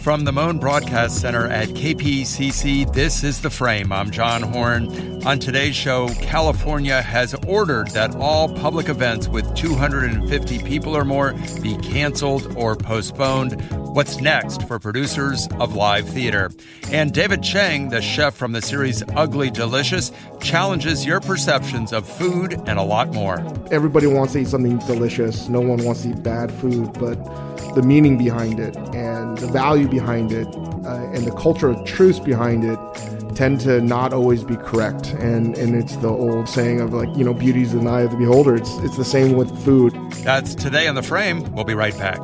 From the Mohn Broadcast Center at KPCC, this is The Frame. I'm John Horn. On today's show, California has ordered that all public events with 250 people or more be canceled or postponed. What's next for producers of live theater? And David Chang, the chef from the series Ugly Delicious, challenges your perceptions of food and a lot more. Everybody wants to eat something delicious. No one wants to eat bad food, but the meaning behind it and the value behind it uh, and the culture of truth behind it tend to not always be correct. And and it's the old saying of like you know beauty's in the eye of the beholder. It's it's the same with food. That's today on the frame. We'll be right back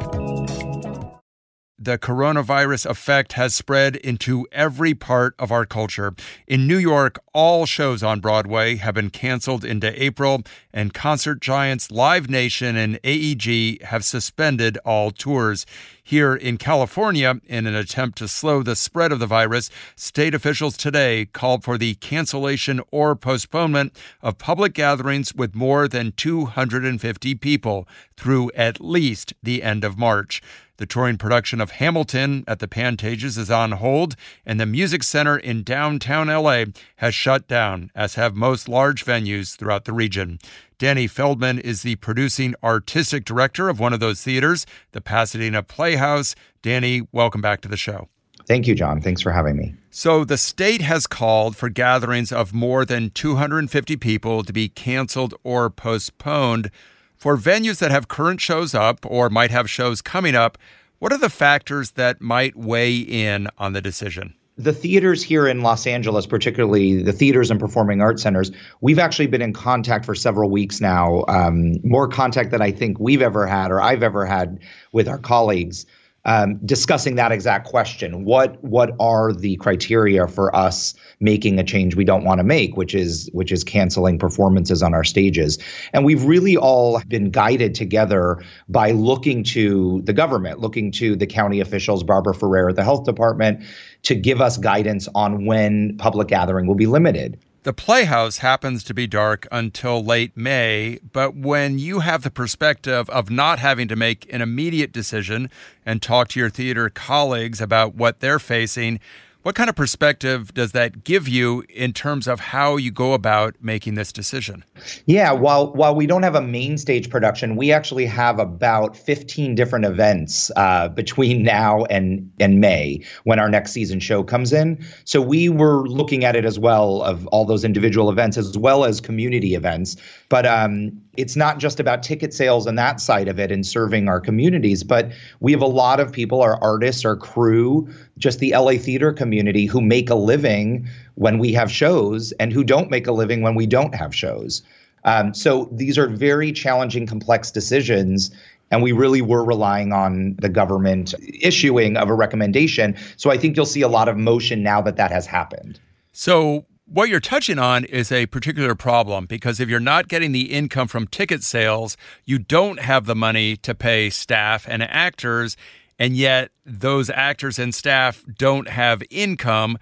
the coronavirus effect has spread into every part of our culture. In New York, all shows on Broadway have been canceled into April, and concert giants Live Nation and AEG have suspended all tours. Here in California, in an attempt to slow the spread of the virus, state officials today called for the cancellation or postponement of public gatherings with more than 250 people through at least the end of March. The touring production of Hamilton at the Pantages is on hold, and the Music Center in downtown LA has shut down, as have most large venues throughout the region. Danny Feldman is the producing artistic director of one of those theaters, the Pasadena Playhouse. Danny, welcome back to the show. Thank you, John. Thanks for having me. So, the state has called for gatherings of more than 250 people to be canceled or postponed. For venues that have current shows up or might have shows coming up, what are the factors that might weigh in on the decision? the theaters here in Los Angeles, particularly the theaters and performing arts centers, we've actually been in contact for several weeks now, um, more contact than I think we've ever had or I've ever had with our colleagues um, discussing that exact question. What what are the criteria for us making a change we don't want to make, which is which is canceling performances on our stages? And we've really all been guided together by looking to the government, looking to the county officials, Barbara Ferrer, the health department, to give us guidance on when public gathering will be limited. The Playhouse happens to be dark until late May, but when you have the perspective of not having to make an immediate decision and talk to your theater colleagues about what they're facing, what kind of perspective does that give you in terms of how you go about making this decision? Yeah, while while we don't have a main stage production, we actually have about 15 different events uh, between now and and May when our next season show comes in. So we were looking at it as well of all those individual events as well as community events. But um, it's not just about ticket sales and that side of it and serving our communities, but we have a lot of people, our artists, our crew, just the LA theater community who make a living when we have shows and who don't make a living when we don't have shows. Um, so these are very challenging, complex decisions. And we really were relying on the government issuing of a recommendation. So I think you'll see a lot of motion now that that has happened. So what you're touching on is a particular problem because if you're not getting the income from ticket sales, you don't have the money to pay staff and actors, and yet those actors and staff don't have income.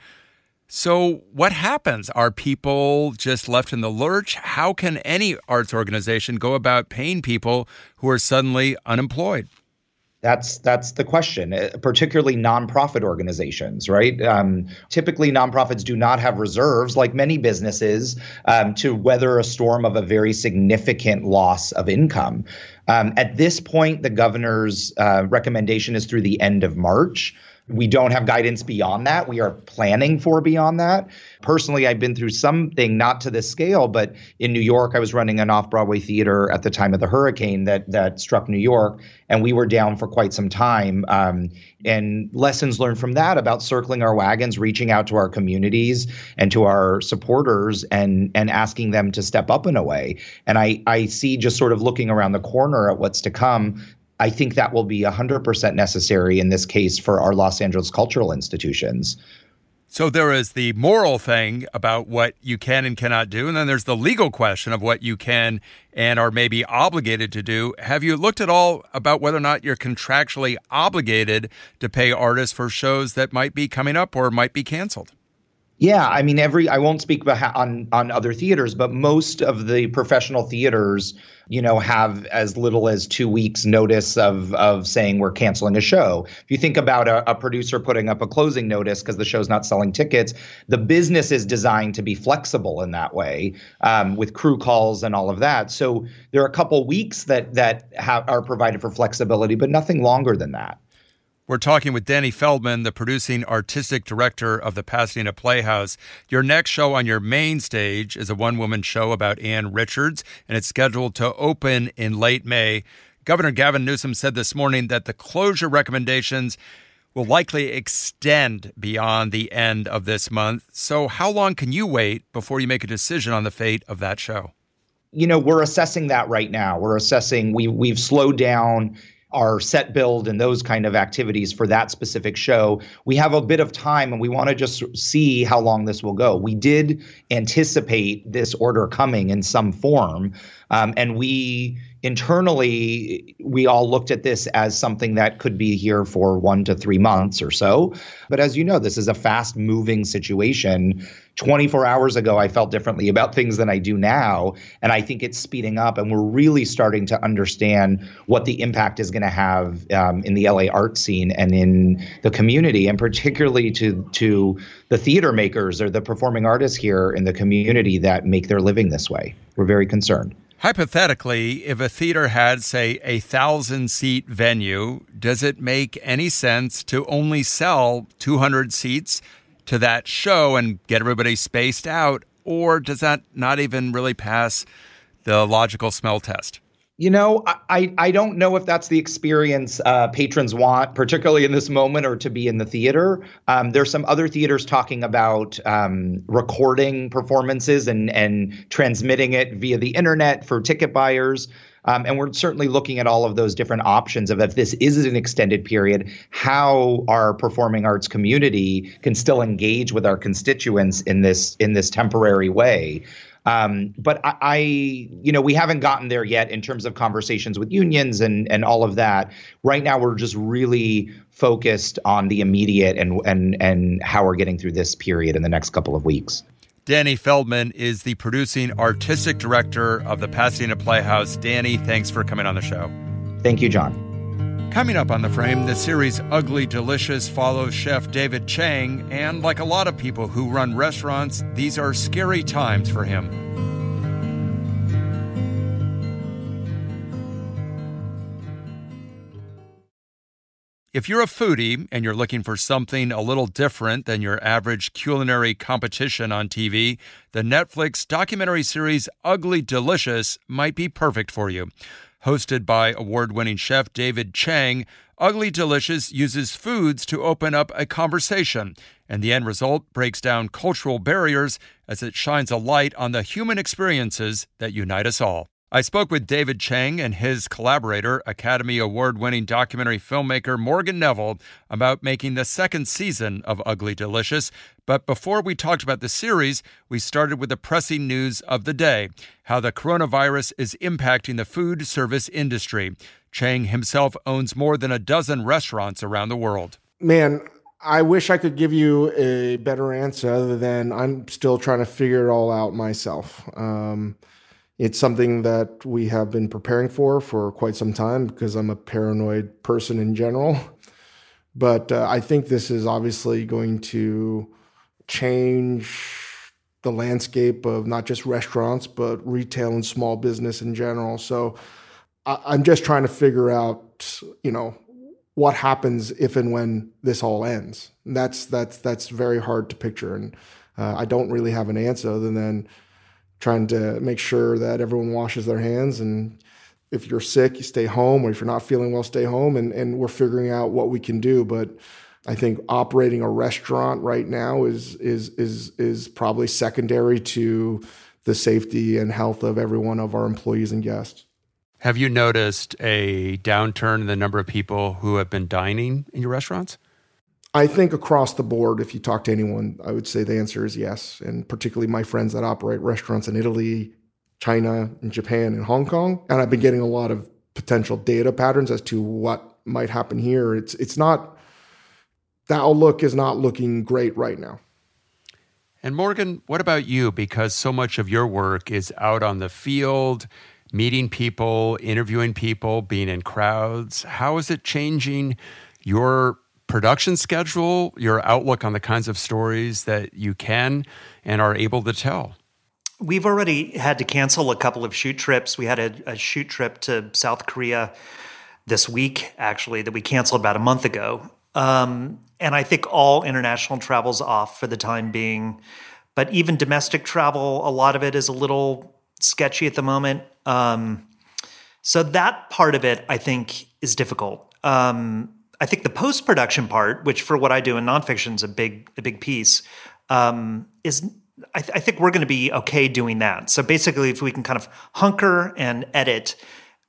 So, what happens? Are people just left in the lurch? How can any arts organization go about paying people who are suddenly unemployed? That's that's the question, uh, particularly nonprofit organizations, right? Um, typically, nonprofits do not have reserves, like many businesses, um, to weather a storm of a very significant loss of income. Um, at this point, the governor's uh, recommendation is through the end of March. We don't have guidance beyond that. We are planning for beyond that. Personally, I've been through something not to this scale, but in New York, I was running an off-Broadway theater at the time of the hurricane that that struck New York, and we were down for quite some time. Um, and lessons learned from that about circling our wagons, reaching out to our communities and to our supporters, and and asking them to step up in a way. And I I see just sort of looking around the corner at what's to come I think that will be 100% necessary in this case for our Los Angeles cultural institutions. So there is the moral thing about what you can and cannot do, and then there's the legal question of what you can and are maybe obligated to do. Have you looked at all about whether or not you're contractually obligated to pay artists for shows that might be coming up or might be canceled? Yeah, I mean, every I won't speak on on other theaters, but most of the professional theaters, you know, have as little as two weeks notice of of saying we're canceling a show. If you think about a, a producer putting up a closing notice because the show's not selling tickets, the business is designed to be flexible in that way, um, with crew calls and all of that. So there are a couple weeks that that are provided for flexibility, but nothing longer than that. We're talking with Danny Feldman, the producing artistic director of the Pasadena Playhouse. Your next show on your main stage is a one woman show about Ann Richards, and it's scheduled to open in late May. Governor Gavin Newsom said this morning that the closure recommendations will likely extend beyond the end of this month. So, how long can you wait before you make a decision on the fate of that show? You know, we're assessing that right now. We're assessing we we've slowed down our set build and those kind of activities for that specific show. We have a bit of time and we want to just see how long this will go. We did anticipate this order coming in some form. Um, and we internally, we all looked at this as something that could be here for one to three months or so. But as you know, this is a fast moving situation. 24 hours ago, I felt differently about things than I do now. And I think it's speeding up. And we're really starting to understand what the impact is going to have um, in the LA art scene and in the community, and particularly to, to the theater makers or the performing artists here in the community that make their living this way. We're very concerned. Hypothetically, if a theater had, say, a thousand seat venue, does it make any sense to only sell 200 seats to that show and get everybody spaced out? Or does that not even really pass the logical smell test? You know, I, I don't know if that's the experience uh, patrons want, particularly in this moment, or to be in the theater. Um, there's some other theaters talking about um, recording performances and and transmitting it via the internet for ticket buyers. Um, and we're certainly looking at all of those different options of if this is an extended period, how our performing arts community can still engage with our constituents in this in this temporary way. Um, but I, I, you know, we haven't gotten there yet in terms of conversations with unions and and all of that. Right now, we're just really focused on the immediate and and and how we're getting through this period in the next couple of weeks. Danny Feldman is the producing artistic director of the Pasadena Playhouse. Danny, thanks for coming on the show. Thank you, John. Coming up on the frame, the series Ugly Delicious follows chef David Chang, and like a lot of people who run restaurants, these are scary times for him. If you're a foodie and you're looking for something a little different than your average culinary competition on TV, the Netflix documentary series Ugly Delicious might be perfect for you. Hosted by award winning chef David Chang, Ugly Delicious uses foods to open up a conversation, and the end result breaks down cultural barriers as it shines a light on the human experiences that unite us all. I spoke with David Chang and his collaborator, Academy Award winning documentary filmmaker Morgan Neville, about making the second season of Ugly Delicious. But before we talked about the series, we started with the pressing news of the day how the coronavirus is impacting the food service industry. Chang himself owns more than a dozen restaurants around the world. Man, I wish I could give you a better answer other than I'm still trying to figure it all out myself. Um, it's something that we have been preparing for for quite some time because I'm a paranoid person in general. But uh, I think this is obviously going to change the landscape of not just restaurants, but retail and small business in general. So I- I'm just trying to figure out, you know, what happens if and when this all ends. And that's that's that's very hard to picture, and uh, I don't really have an answer other than trying to make sure that everyone washes their hands and if you're sick, you stay home, or if you're not feeling well, stay home. And, and we're figuring out what we can do. But I think operating a restaurant right now is is is is probably secondary to the safety and health of every one of our employees and guests. Have you noticed a downturn in the number of people who have been dining in your restaurants? I think across the board, if you talk to anyone, I would say the answer is yes. And particularly my friends that operate restaurants in Italy, China, and Japan, and Hong Kong. And I've been getting a lot of potential data patterns as to what might happen here. It's it's not that outlook is not looking great right now. And Morgan, what about you? Because so much of your work is out on the field, meeting people, interviewing people, being in crowds. How is it changing your production schedule, your outlook on the kinds of stories that you can and are able to tell? We've already had to cancel a couple of shoot trips. We had a, a shoot trip to South Korea this week, actually, that we canceled about a month ago. Um, and I think all international travel's off for the time being. But even domestic travel, a lot of it is a little sketchy at the moment. Um, so that part of it, I think, is difficult. Um, I think the post production part, which for what I do in nonfiction is a big a big piece, um, is I, th- I, think we're going to be okay doing that. So basically, if we can kind of hunker and edit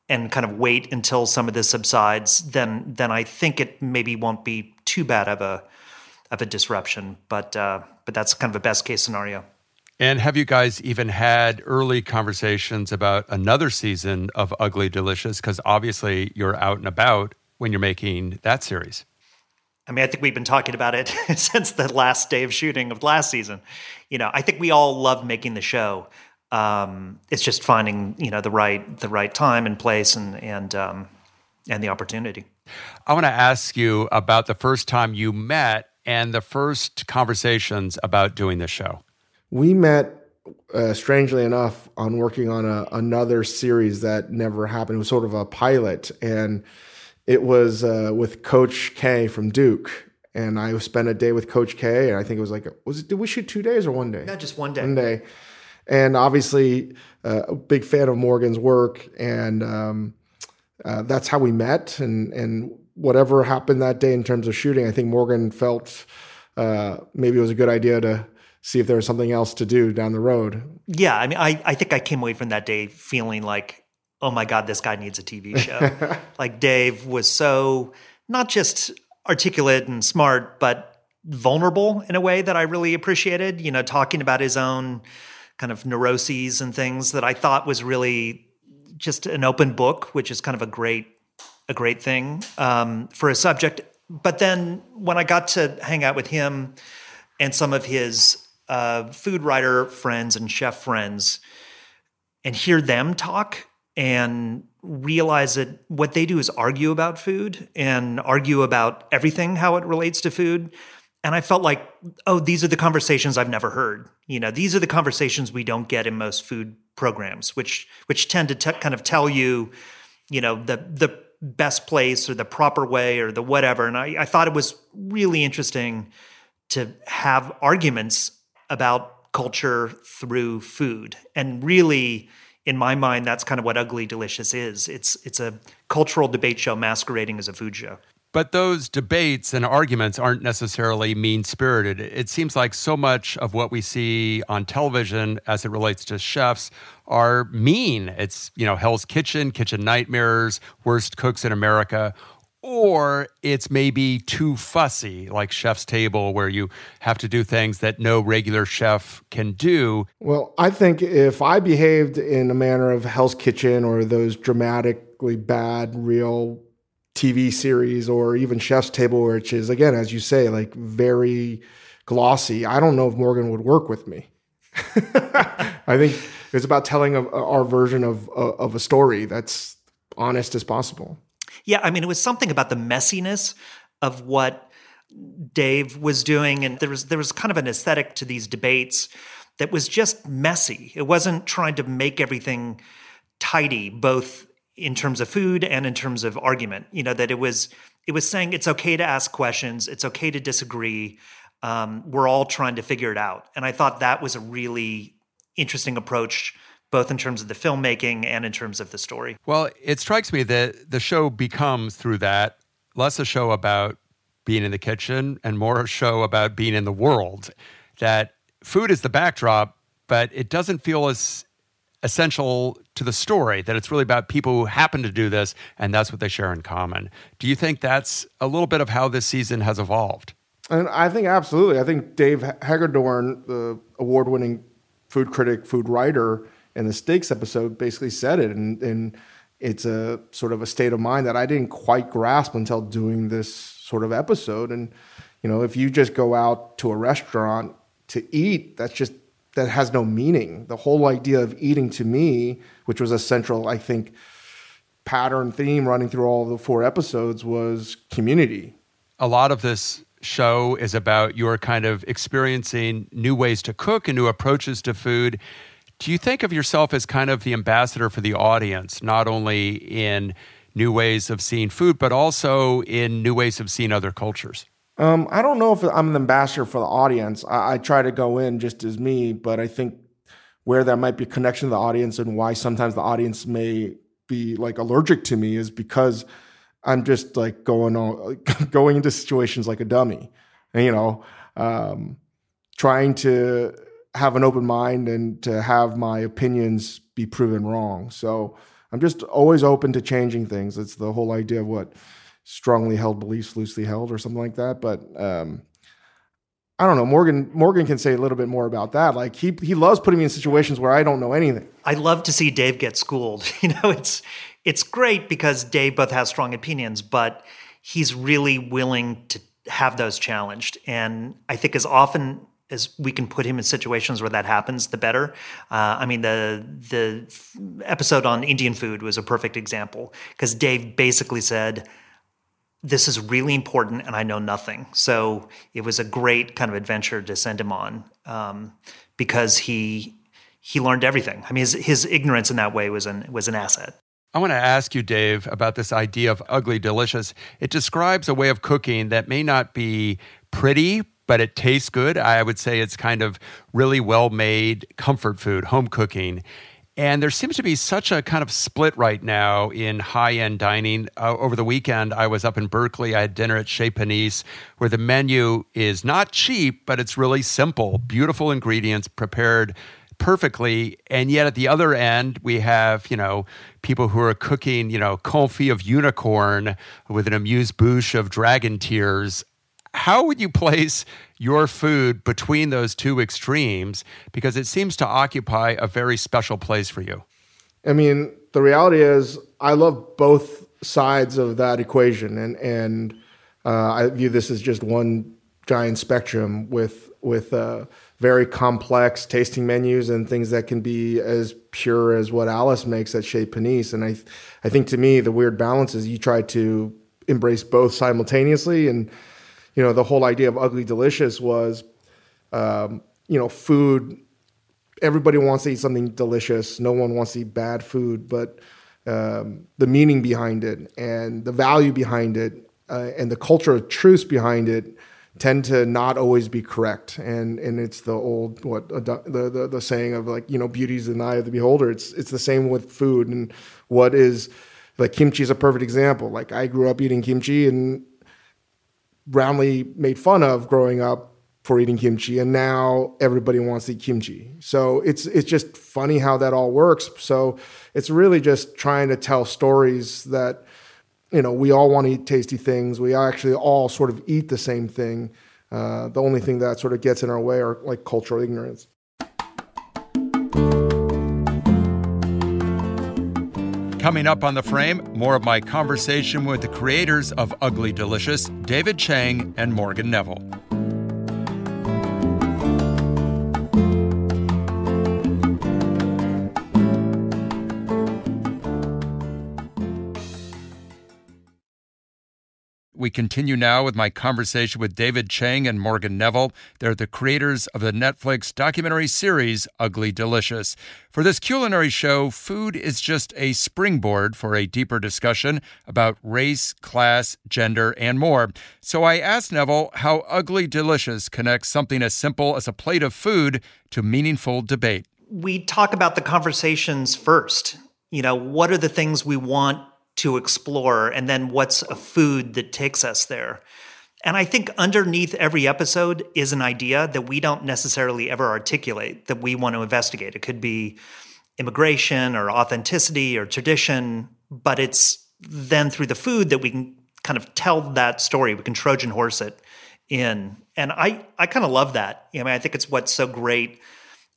and kind of wait until some of this subsides, then then I think it maybe won't be too bad of a of a disruption. But uh, but that's kind of a best case scenario. And have you guys even had early conversations about another season of Ugly Delicious? Because obviously you're out and about when you're making that series? I mean, I think we've been talking about it since the last day of shooting of last season. You know, I think we all love making the show. Um, it's just finding you know the right the right time and place and and um, and the opportunity. I want to ask you about the first time you met and the first conversations about doing the show. We met uh, strangely enough, on working on a, another series that never happened. It was sort of a pilot, and it was uh, with Coach K from Duke, and I spent a day with Coach K, and I think it was like, was it? Did we shoot two days or one day? Not just one day. One day, and obviously uh, a big fan of Morgan's work, and um, uh, that's how we met, and and whatever happened that day in terms of shooting, I think Morgan felt uh, maybe it was a good idea to see if there was something else to do down the road. Yeah, I mean, I I think I came away from that day feeling like oh my God, this guy needs a TV show. like Dave was so not just articulate and smart, but vulnerable in a way that I really appreciated, you know, talking about his own kind of neuroses and things that I thought was really just an open book, which is kind of a great, a great thing um, for a subject. But then when I got to hang out with him and some of his uh, food writer friends and chef friends and hear them talk and realize that what they do is argue about food and argue about everything, how it relates to food. And I felt like, oh, these are the conversations I've never heard. You know, these are the conversations we don't get in most food programs, which which tend to t- kind of tell you, you know, the the best place or the proper way or the whatever. And I, I thought it was really interesting to have arguments about culture through food and really in my mind, that's kind of what Ugly Delicious is. It's it's a cultural debate show masquerading as a food show. But those debates and arguments aren't necessarily mean spirited. It seems like so much of what we see on television as it relates to chefs are mean. It's, you know, Hell's Kitchen, Kitchen Nightmares, Worst Cooks in America or it's maybe too fussy, like Chef's Table, where you have to do things that no regular chef can do. Well, I think if I behaved in a manner of Hell's Kitchen or those dramatically bad, real TV series, or even Chef's Table, which is, again, as you say, like very glossy, I don't know if Morgan would work with me. I think it's about telling a, our version of, of a story that's honest as possible. Yeah, I mean, it was something about the messiness of what Dave was doing, and there was there was kind of an aesthetic to these debates that was just messy. It wasn't trying to make everything tidy, both in terms of food and in terms of argument. You know that it was it was saying it's okay to ask questions, it's okay to disagree. Um, we're all trying to figure it out, and I thought that was a really interesting approach both in terms of the filmmaking and in terms of the story. Well, it strikes me that the show becomes through that less a show about being in the kitchen and more a show about being in the world. That food is the backdrop, but it doesn't feel as essential to the story that it's really about people who happen to do this and that's what they share in common. Do you think that's a little bit of how this season has evolved? And I think absolutely. I think Dave Hagedorn, the award-winning food critic, food writer, in the steaks episode, basically said it, and, and it's a sort of a state of mind that I didn't quite grasp until doing this sort of episode. And you know, if you just go out to a restaurant to eat, that's just that has no meaning. The whole idea of eating to me, which was a central, I think, pattern theme running through all the four episodes, was community. A lot of this show is about your kind of experiencing new ways to cook and new approaches to food. Do you think of yourself as kind of the ambassador for the audience, not only in new ways of seeing food, but also in new ways of seeing other cultures? Um, I don't know if I'm an ambassador for the audience. I, I, try to go in just as me, but I think where there might be a connection to the audience and why sometimes the audience may be like allergic to me is because I'm just like going on, going into situations like a dummy, and, you know, um, trying to have an open mind and to have my opinions be proven wrong. So I'm just always open to changing things. It's the whole idea of what strongly held beliefs loosely held or something like that. But um, I don't know. Morgan Morgan can say a little bit more about that. Like he he loves putting me in situations where I don't know anything. I love to see Dave get schooled. You know, it's it's great because Dave both has strong opinions, but he's really willing to have those challenged. And I think as often as we can put him in situations where that happens, the better. Uh, I mean, the the episode on Indian food was a perfect example because Dave basically said this is really important and I know nothing. So it was a great kind of adventure to send him on um, because he he learned everything. I mean, his, his ignorance in that way was an was an asset. I want to ask you, Dave, about this idea of ugly delicious. It describes a way of cooking that may not be pretty, but it tastes good. I would say it's kind of really well made comfort food, home cooking. And there seems to be such a kind of split right now in high end dining. Uh, over the weekend, I was up in Berkeley. I had dinner at Chez Panisse, where the menu is not cheap, but it's really simple, beautiful ingredients prepared perfectly. And yet at the other end, we have, you know, people who are cooking, you know, confit of unicorn with an amuse bouche of dragon tears how would you place your food between those two extremes? Because it seems to occupy a very special place for you. I mean, the reality is, I love both sides of that equation, and and uh, I view this as just one giant spectrum with with uh, very complex tasting menus and things that can be as pure as what Alice makes at Chez Panisse. And I I think to me, the weird balance is you try to embrace both simultaneously and you know, the whole idea of ugly delicious was, um, you know, food. Everybody wants to eat something delicious. No one wants to eat bad food, but um, the meaning behind it and the value behind it uh, and the culture of truth behind it tend to not always be correct. And and it's the old what the, the the saying of like you know beauty's in the eye of the beholder. It's it's the same with food and what is like kimchi is a perfect example. Like I grew up eating kimchi and roundly made fun of growing up for eating kimchi and now everybody wants to eat kimchi. So it's it's just funny how that all works. So it's really just trying to tell stories that you know we all want to eat tasty things. We actually all sort of eat the same thing. Uh, the only thing that sort of gets in our way are like cultural ignorance Coming up on the frame, more of my conversation with the creators of Ugly Delicious, David Chang and Morgan Neville. We continue now with my conversation with David Chang and Morgan Neville. They're the creators of the Netflix documentary series Ugly Delicious. For this culinary show, food is just a springboard for a deeper discussion about race, class, gender, and more. So I asked Neville how Ugly Delicious connects something as simple as a plate of food to meaningful debate. We talk about the conversations first. You know, what are the things we want to explore and then what's a food that takes us there and i think underneath every episode is an idea that we don't necessarily ever articulate that we want to investigate it could be immigration or authenticity or tradition but it's then through the food that we can kind of tell that story we can trojan horse it in. And I, I kind of love that. I mean, I think it's what's so great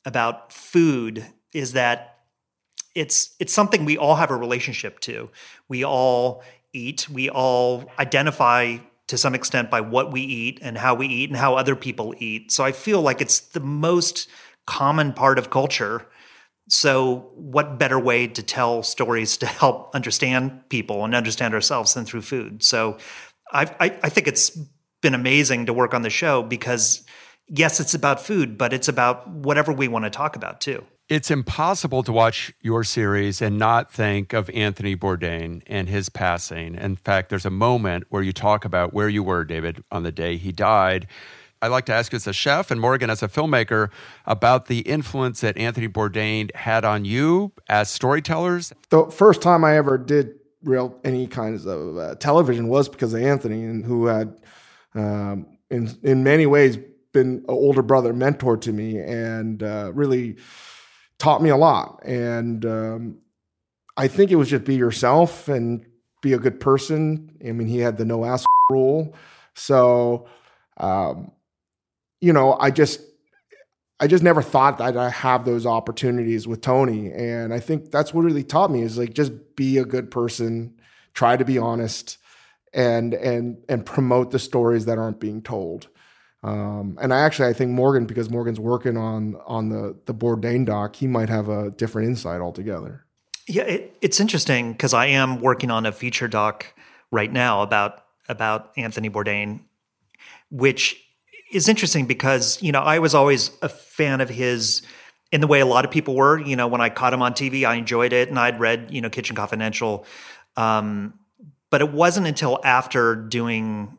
about food is that it's it's something we all have a relationship to. We all eat. We all identify to some extent by what we eat and how we eat and how other people eat. So I feel like it's the most common part of culture. So, what better way to tell stories to help understand people and understand ourselves than through food? So, I, I, I think it's been amazing to work on the show because, yes, it's about food, but it's about whatever we want to talk about too it's impossible to watch your series and not think of Anthony Bourdain and his passing. In fact, there's a moment where you talk about where you were, David, on the day he died. I'd like to ask you as a chef and Morgan as a filmmaker about the influence that Anthony Bourdain had on you as storytellers. The first time I ever did real any kinds of uh, television was because of Anthony, and who had, um, in in many ways, been an older brother mentor to me, and uh, really taught me a lot. And um, I think it was just be yourself and be a good person. I mean, he had the no ass rule. So, um, you know, I just, I just never thought that I have those opportunities with Tony. And I think that's what really taught me is like, just be a good person, try to be honest and, and, and promote the stories that aren't being told. Um, and I actually I think Morgan because Morgan's working on on the the Bourdain doc, he might have a different insight altogether. Yeah, it, it's interesting because I am working on a feature doc right now about about Anthony Bourdain, which is interesting because you know I was always a fan of his in the way a lot of people were. You know, when I caught him on TV, I enjoyed it, and I'd read you know Kitchen Confidential. Um, but it wasn't until after doing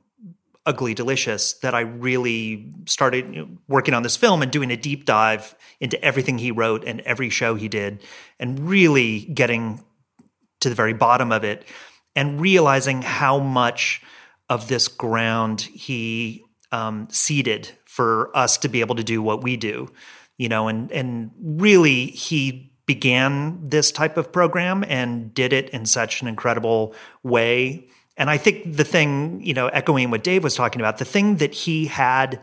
Ugly Delicious that I really started working on this film and doing a deep dive into everything he wrote and every show he did, and really getting to the very bottom of it and realizing how much of this ground he um, seeded for us to be able to do what we do, you know, and and really he began this type of program and did it in such an incredible way and I think the thing, you know, echoing what Dave was talking about, the thing that he had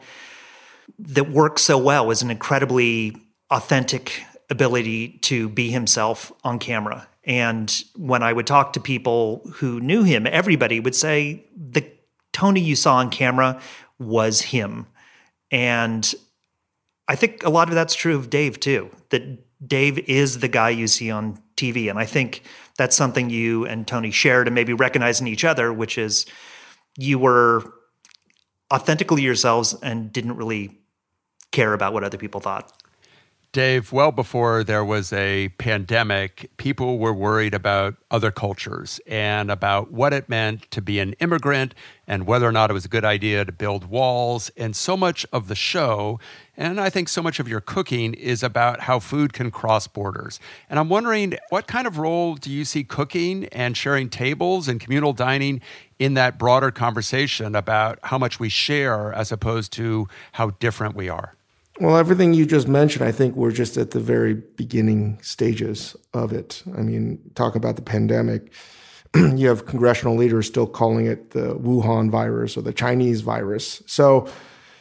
that worked so well was an incredibly authentic ability to be himself on camera. And when I would talk to people who knew him, everybody would say the Tony you saw on camera was him. And I think a lot of that's true of Dave too, that Dave is the guy you see on TV. And I think that's something you and Tony shared and maybe recognizing each other, which is you were authentically yourselves and didn't really care about what other people thought. Dave, well before there was a pandemic, people were worried about other cultures and about what it meant to be an immigrant and whether or not it was a good idea to build walls. And so much of the show, and I think so much of your cooking, is about how food can cross borders. And I'm wondering, what kind of role do you see cooking and sharing tables and communal dining in that broader conversation about how much we share as opposed to how different we are? Well, everything you just mentioned, I think we're just at the very beginning stages of it. I mean, talk about the pandemic. you have congressional leaders still calling it the Wuhan virus or the Chinese virus. So,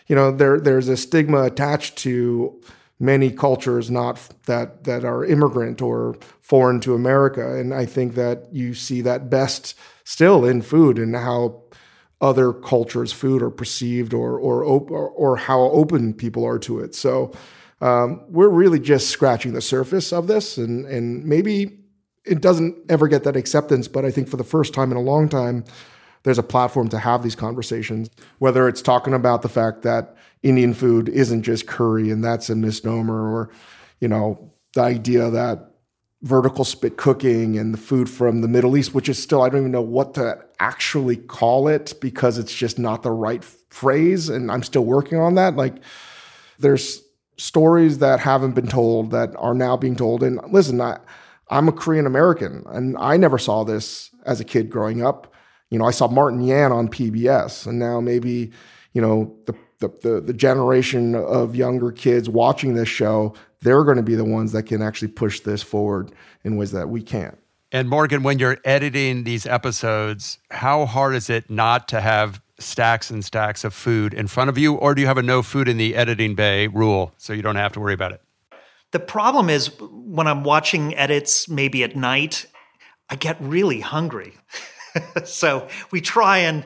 you know, there there's a stigma attached to many cultures not that that are immigrant or foreign to America, and I think that you see that best still in food and how other cultures' food are perceived or or or, or how open people are to it. So um, we're really just scratching the surface of this, and and maybe it doesn't ever get that acceptance. But I think for the first time in a long time, there's a platform to have these conversations. Whether it's talking about the fact that Indian food isn't just curry and that's a misnomer, or you know the idea that vertical spit cooking and the food from the Middle East, which is still, I don't even know what to actually call it because it's just not the right phrase. And I'm still working on that. Like, there's stories that haven't been told that are now being told. And listen, I, I'm a Korean American and I never saw this as a kid growing up. You know, I saw Martin Yan on PBS, and now maybe, you know, the the, the, the generation of younger kids watching this show they're going to be the ones that can actually push this forward in ways that we can't. And Morgan, when you're editing these episodes, how hard is it not to have stacks and stacks of food in front of you, or do you have a no food in the editing bay rule so you don't have to worry about it? The problem is when I'm watching edits, maybe at night, I get really hungry. so we try and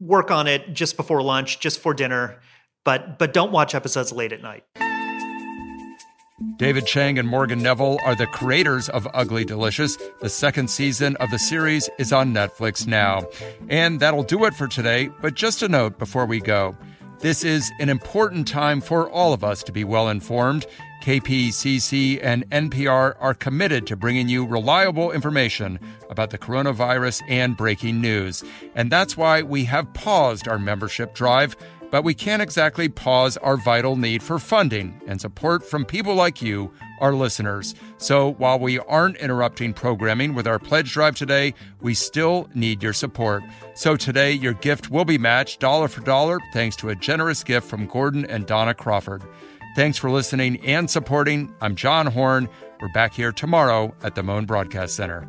work on it just before lunch, just for dinner, but but don't watch episodes late at night. David Chang and Morgan Neville are the creators of Ugly Delicious. The second season of the series is on Netflix now. And that'll do it for today, but just a note before we go. This is an important time for all of us to be well informed. KPCC and NPR are committed to bringing you reliable information about the coronavirus and breaking news. And that's why we have paused our membership drive but we can't exactly pause our vital need for funding and support from people like you, our listeners. So while we aren't interrupting programming with our pledge drive today, we still need your support. So today, your gift will be matched dollar for dollar thanks to a generous gift from Gordon and Donna Crawford. Thanks for listening and supporting. I'm John Horn. We're back here tomorrow at the Mohn Broadcast Center.